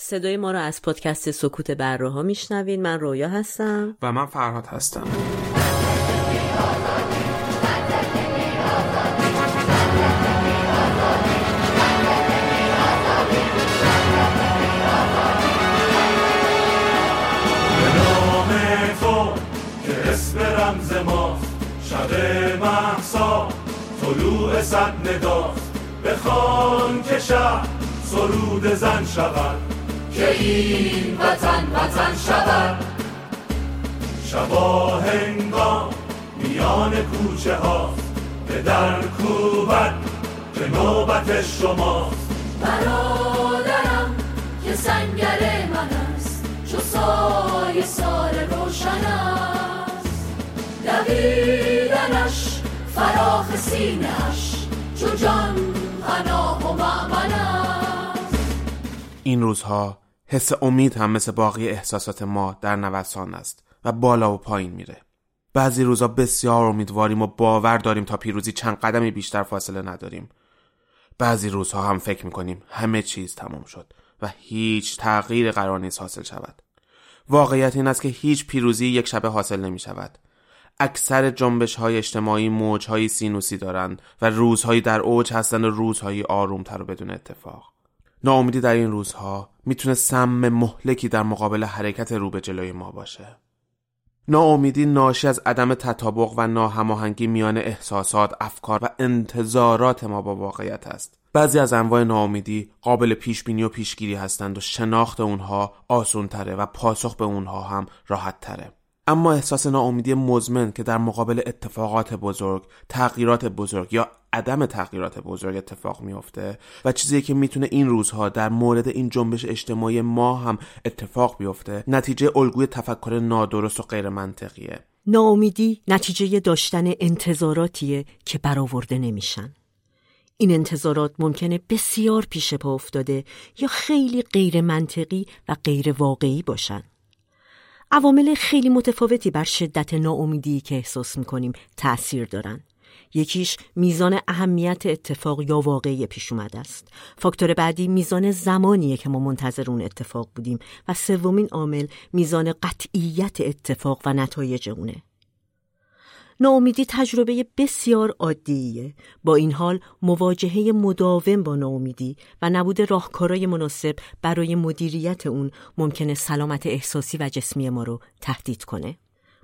صدای ما رو از پادکست سکوت بره ها میشنوین من رویا هستم. و من فرهاد هستم. رمز ما شب محسا طلوع صد نگاه بخوان که شب سرود زن شود. که این وطن وطن شود. شبا هنگام میان کوچه ها به در کوبت به نوبت شماست. برادرم که سنگر من است چو سای سار روشن است. دویدنش فراخ سینش چو جان پناه و معمن است. این روزها حس امید هم مثل باقی احساسات ما در نوسان است و بالا و پایین میره. بعضی روزا بسیار امیدواریم و باور داریم تا پیروزی چند قدمی بیشتر فاصله نداریم. بعضی روزها هم فکر می‌کنیم همه چیز تمام شد و هیچ تغییر قرار نیست حاصل شود. واقعیت این است که هیچ پیروزی یک شبه حاصل نمی شود اکثر جنبش های اجتماعی موج های سینوسی دارند و روزهایی در اوج هستند و روزهایی آرومتر و بدون اتفاق. ناامیدی در این روزها می‌تونه سم مهلکی در مقابل حرکت رو به جلوی ما باشه ناامیدی ناشی از عدم تطابق و ناهماهنگی میان احساسات، افکار و انتظارات ما با واقعیت است. بعضی از انواع ناامیدی قابل پیش بینی و پیشگیری هستند و شناخت اونها آسون تره و پاسخ به اونها هم راحت تره. اما احساس ناامیدی مزمن که در مقابل اتفاقات بزرگ، تغییرات بزرگ یا عدم تغییرات بزرگ اتفاق میافته و چیزی که می‌تونه این روزها در مورد این جنبش اجتماعی ما هم اتفاق بیفته نتیجه الگوی تفکر نادرست و غیر منطقیه ناامیدی نتیجه داشتن انتظاراتیه که برآورده نمیشن. این انتظارات ممکنه بسیار پیش پا افتاده یا خیلی غیر منطقی و غیر واقعی باشن. عوامل خیلی متفاوتی بر شدت ناامیدی که احساس می‌کنیم تأثیر دارن. یکیش میزان اهمیت اتفاق یا واقعی پیش اومده است. فاکتور بعدی میزان زمانیه که ما منتظر اون اتفاق بودیم و سومین عامل میزان قطعیت اتفاق و نتایج اونه. ناامیدی تجربه بسیار عادیه با این حال مواجهه مداوم با ناامیدی و نبود راهکارهای مناسب برای مدیریت اون ممکنه سلامت احساسی و جسمی ما رو تهدید کنه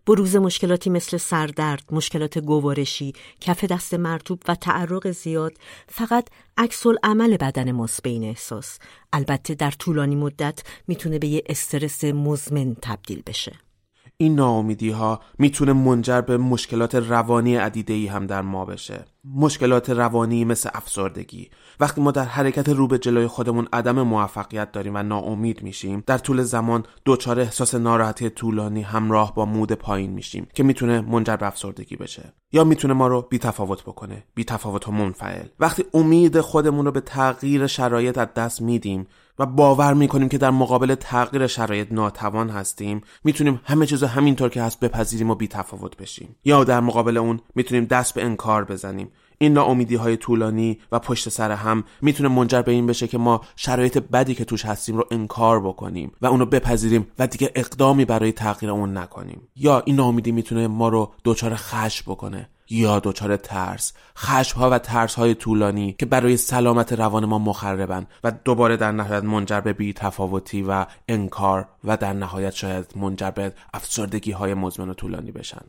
بروز مشکلاتی مثل سردرد، مشکلات گوارشی، کف دست مرتوب و تعرق زیاد فقط عکس عمل بدن ماست به احساس. البته در طولانی مدت می‌تونه به یه استرس مزمن تبدیل بشه. این ناامیدی ها می‌تونه منجر به مشکلات روانی عدیده ای هم در ما بشه. مشکلات روانی مثل افسردگی. وقتی ما در حرکت رو به جلوی خودمون عدم موفقیت داریم و ناامید میشیم در طول زمان دچار احساس ناراحتی طولانی همراه با مود پایین میشیم که می‌تونه منجر به افسردگی بشه. یا می‌تونه ما رو بی تفاوت بکنه بی تفاوت و منفعل. وقتی امید خودمون رو به تغییر شرایط از دست میدیم و باور می‌کنیم که در مقابل تغییر شرایط ناتوان هستیم می‌تونیم همه چیز همینطور که هست بپذیریم و بی تفاوت بشیم. یا در مقابل اون می‌تونیم دست به انکار بزنیم. این ناامیدی های طولانی و پشت سر هم می‌تونه منجر به این بشه که ما شرایط بدی که توش هستیم رو انکار بکنیم و اونو بپذیریم و دیگه اقدامی برای تغییر اون نکنیم. یا این ناامیدی می‌تونه ما رو دچار خش بکنه. یا دچار ترس خشمها و ترس های طولانی که برای سلامت روان ما مخربن و دوباره در نهایت منجر به بی تفاوتی و انکار و در نهایت شاید منجر به افسردگی های مزمن و طولانی بشن.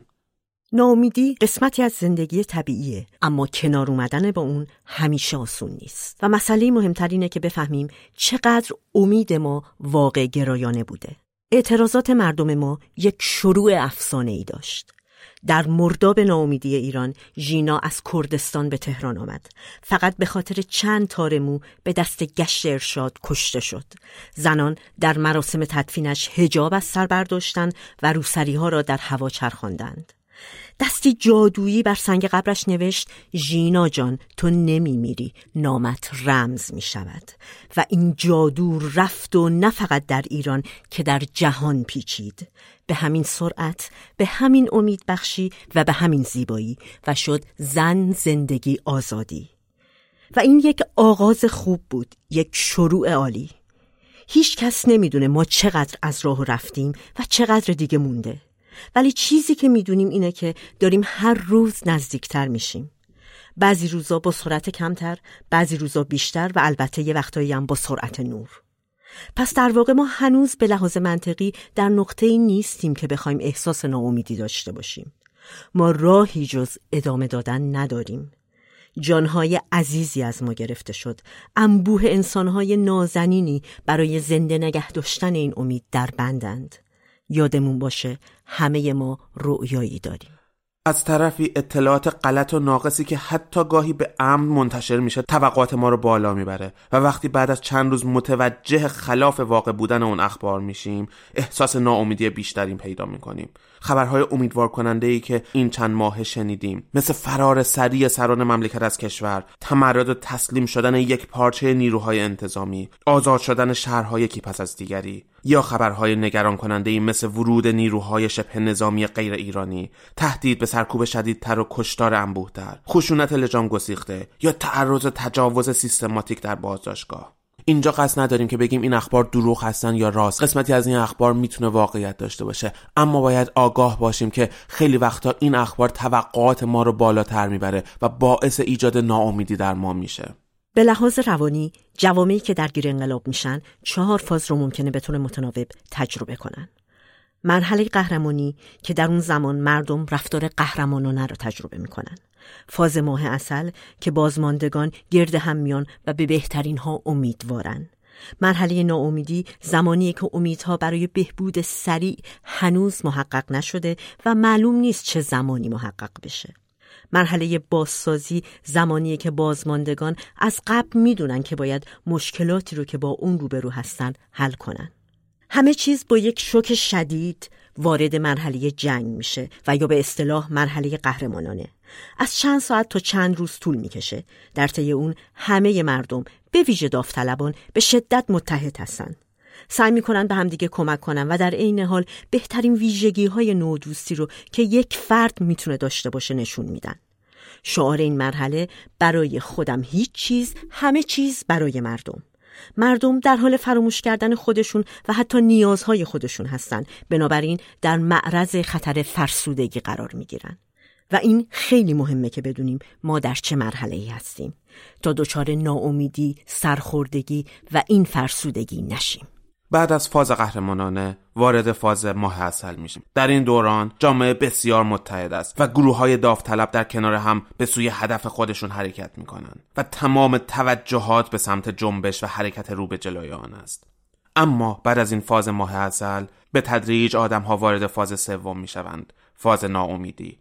ناامیدی قسمتی از زندگی طبیعیه اما کنار اومدن با اون همیشه آسون نیست. و مسئله مهمترینه که بفهمیم چقدر امید ما واقع گرایانه بوده. اعتراضات مردم ما یک شروع افسانه ای داشت. در مرداب ناامیدی ایران ژینا از کردستان به تهران آمد. فقط به خاطر چند تار مو به دست گشت ارشاد کشته شد. زنان در مراسم تدفینش هجاب از سر برداشتند و روسری ها را در هوا چرخاندند. دستی جادویی بر سنگ قبرش نوشت ژینا جان تو نمی میری نامت رمز می شود. و این جادو رفت و نه فقط در ایران که در جهان پیچید. به همین سرعت به همین امید بخشی و به همین زیبایی و شد زن زندگی آزادی. و این یک آغاز خوب بود یک شروع عالی. هیچ کس نمی‌دونه ما چقدر از راه رفتیم و چقدر دیگه مونده. ولی چیزی که می‌دونیم اینه که داریم هر روز نزدیکتر میشیم. بعضی روزا با سرعت کمتر بعضی روزا بیشتر و البته یه وقتایی هم با سرعت نور. پس در واقع ما هنوز به لحاظ منطقی در نقطه ای نیستیم که بخوایم احساس ناامیدی داشته باشیم. ما راهی جز ادامه دادن نداریم. جانهای عزیزی از ما گرفته شد. انبوه انسانهای نازنینی برای زنده نگه داشتن این امید در بندند. یادمون باشه همه ما رؤیایی داریم. از طرفی اطلاعات غلط و ناقصی که حتی گاهی به امن منتشر میشه توقعات ما رو بالا می‌بره و وقتی بعد از چند روز متوجه خلاف واقع بودن اون اخبار میشیم احساس ناامیدی بیشتری پیدا می‌کنیم. خبرهای امیدوار کننده ای که این چند ماه شنیدیم. مثل فرار سریع سران مملکت از کشور تمرد و تسلیم شدن یک پارچه نیروهای انتظامی آزاد شدن شهرهای یکی پس از دیگری یا خبرهای نگران کننده ای مثل ورود نیروهای شبه نظامی غیر ایرانی تهدید به سرکوب شدیدتر و کشتار انبوهتر خشونت لجام گسیخته یا تعرض تجاوز سیستماتیک در بازداشتگاه. اینجا قصد نداریم که بگیم این اخبار دروغ هستن یا راست. قسمتی از این اخبار می‌تونه واقعیت داشته باشه. اما باید آگاه باشیم که خیلی وقتا این اخبار توقعات ما رو بالاتر می‌بره و باعث ایجاد ناامیدی در ما میشه. به لحاظ روانی جوامعی که درگیر انقلاب میشن چهار فاز رو ممکنه طور متناوب تجربه کنن. مرحله قهرمانی که در اون زمان مردم رفتار قهرمانانه رو تجربه می‌کنن. فاز ماه اصل که بازماندگان گرد هم میان و به بهترین ها امیدوارن. مرحله ناامیدی زمانیه که امیدها برای بهبود سریع هنوز محقق نشده و معلوم نیست چه زمانی محقق بشه. مرحله بازسازی زمانیه که بازماندگان از قبل می‌دونن که باید مشکلاتی رو که با اون روبرو هستن حل کنن. همه چیز با یک شوک شدید وارد مرحله جنگ میشه و یا به اصطلاح مرحله قهرمانانه. از چند ساعت تا چند روز طول می‌کشه. در طی اون همه مردم به ویژه داوطلبان به شدت متحد هستند سعی می‌کنن به همدیگه کمک کنن و در عین حال بهترین ویژگی های نودوستی رو که یک فرد می‌تونه داشته باشه نشون میدن. شعار این مرحله برای خودم هیچ چیز همه چیز برای مردم. مردم در حال فراموش کردن خودشون و حتی نیازهای خودشون هستند بنابراین در معرض خطر فرسودگی قرار می‌گیرن. و این خیلی مهمه که بدونیم ما در چه مرحله ای هستیم. تا دچار ناامیدی، سرخوردگی و این فرسودگی نشیم. بعد از فاز قهرمانانه وارد فاز ماه اصل میشیم. در این دوران جامعه بسیار متحد است و گروه های داوطلب در کنار هم به سوی هدف خودشون حرکت می‌کنند و تمام توجهات به سمت جنبش و حرکت رو به جلوی آن است. اما بعد از این فاز ماه اصل به تدریج آدم ها وارد فاز سوم می‌شوند فاز ناامیدی.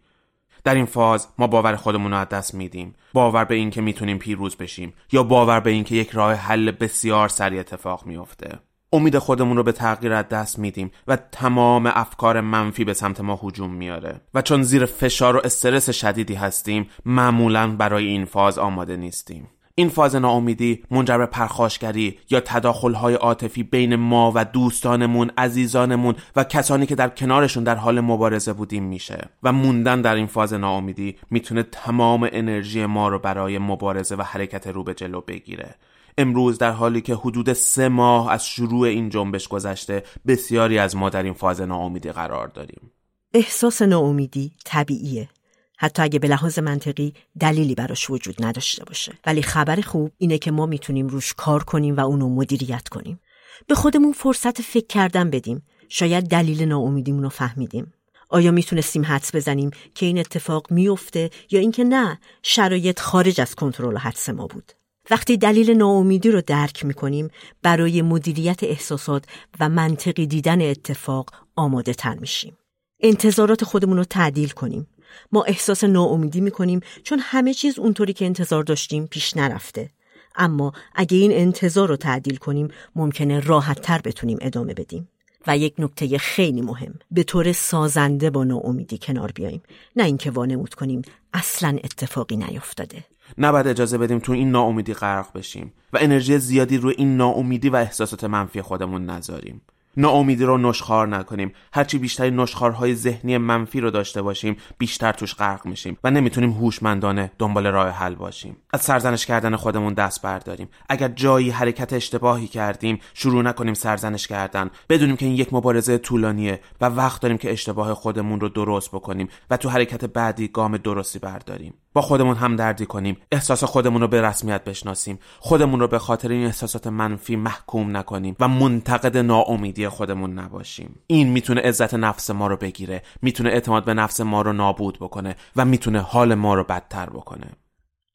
در این فاز ما باور خودمون رو از دست میدیم. باور به اینکه می‌تونیم پیروز بشیم یا باور به اینکه یک راه حل بسیار سریع اتفاق میافته. امید خودمون رو به تغییر از دست میدیم و تمام افکار منفی به سمت ما هجوم میاره. و چون زیر فشار و استرس شدیدی هستیم معمولا برای این فاز آماده نیستیم. این فاز ناامیدی منجر به پرخاشگری یا تداخلهای عاطفی بین ما و دوستانمون، عزیزانمون و کسانی که در کنارشون در حال مبارزه بودیم میشه. و موندن در این فاز ناامیدی می‌تونه تمام انرژی ما رو برای مبارزه و حرکت رو به جلو بگیره. امروز در حالی که حدود سه ماه از شروع این جنبش گذشته بسیاری از ما در این فاز ناامیدی قرار داریم. احساس ناامیدی طبیعیه. حتی اگه به لحاظ منطقی دلیلی براش وجود نداشته باشه. ولی خبر خوب اینه که ما می‌تونیم روش کار کنیم و اونو مدیریت کنیم. به خودمون فرصت فکر کردن بدیم. شاید دلیل ناامیدیمون رو فهمیدیم. آیا می‌تونستیم حدس بزنیم که این اتفاق میفته یا اینکه نه شرایط خارج از کنترل حدس ما بود؟ وقتی دلیل ناامیدی رو درک می‌کنیم برای مدیریت احساسات و منطقی دیدن اتفاق آماده تر میشیم. انتظارات خودمون رو تعدیل کنیم. ما احساس ناامیدی می‌کنیم چون همه چیز اونطوری که انتظار داشتیم پیش نرفته. اما اگه این انتظار رو تعدیل کنیم ممکنه راحت تر بتونیم ادامه بدیم. و یک نکته خیلی مهم به طور سازنده با ناامیدی کنار بیاییم. نه اینکه وانمود کنیم اصلا اتفاقی نیفتاده. نباید اجازه بدیم تو این ناامیدی غرق بشیم و انرژی زیادی روی این ناامیدی و احساسات منفی خودمون نذاریم. ناامیدی رو نشخار نکنیم. هرچی بیشتری نشخارهای ذهنی منفی رو داشته باشیم بیشتر توش غرق میشیم و نمی‌تونیم هوشمندانه دنبال راه حل باشیم. از سرزنش کردن خودمون دست برداریم. اگر جایی حرکت اشتباهی کردیم شروع نکنیم سرزنش کردن. بدونیم که این یک مبارزه طولانیه و وقت داریم که اشتباه خودمون رو درست بکنیم و تو حرکت بعدی گام درستی برداریم. با خودمون هم دردی کنیم. احساس خودمون رو به رسمیت بشناسیم. خودمون رو به خاطر این احساسات منفی محکوم نکنیم و منتقد ناامیدی خودمون نباشیم. این می‌تونه عزت نفس ما رو بگیره. می‌تونه اعتماد به نفس ما رو نابود بکنه و می‌تونه حال ما رو بدتر بکنه.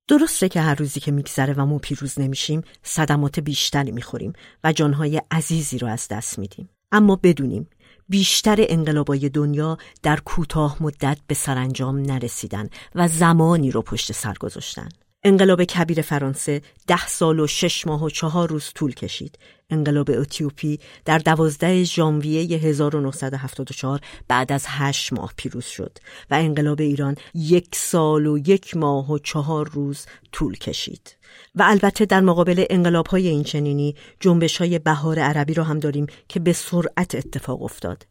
درسته که هر روزی که میگذره و ما پیروز نمیشیم صدمات بیشتری می‌خوریم و جانهای عزیزی رو از دست میدیم. اما بدونیم بیشتر انقلابای دنیا در کوتاه مدت به سرانجام نرسیدن و زمانی رو پشت سر گذاشتن. انقلاب کبیر فرانسه ده سال و شش ماه و چهار روز طول کشید. انقلاب اتیوپی در دوازده ژانویه 1974 بعد از هشت ماه پیروز شد و انقلاب ایران یک سال و یک ماه و چهار روز طول کشید. و البته در مقابل انقلاب های این چنینی جنبش های بهار عربی رو هم داریم که به سرعت اتفاق افتاد.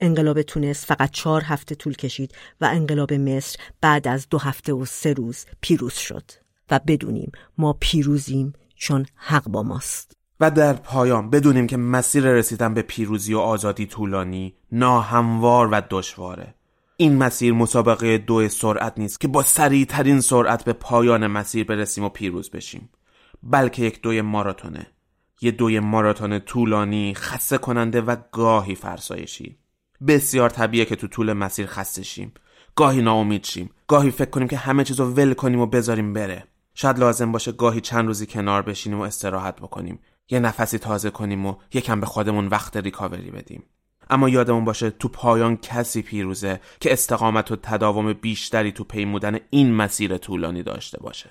انقلاب تونس فقط چهار هفته طول کشید و انقلاب مصر بعد از دو هفته و سه روز پیروز شد و بدونیم ما پیروزیم چون حق با ماست. و در پایان بدونیم که مسیر رسیدن به پیروزی و آزادی طولانی، ناهموار و دشواره. این مسیر مسابقه دو سرعت نیست که با سریع ترین سرعت به پایان مسیر برسیم و پیروز بشیم. بلکه یک دوی ماراتونه. یه دوی ماراتون طولانی خسته کننده و گاهی فرسایشی. بسیار طبیعه که تو طول مسیر خسته شیم. گاهی ناامید شیم. گاهی فکر کنیم که همه چیز رو ول کنیم و بذاریم بره. شاید لازم باشه گاهی چند روزی کنار بشینیم و استراحت بکنیم. یه نفسی تازه کنیم و یکم به خودمون وقت ریکاوری بدیم. اما یادمون باشه تو پایان کسی پیروزه که استقامت و تداوم بیشتری تو پیمودن این مسیر طولانی داشته باشه.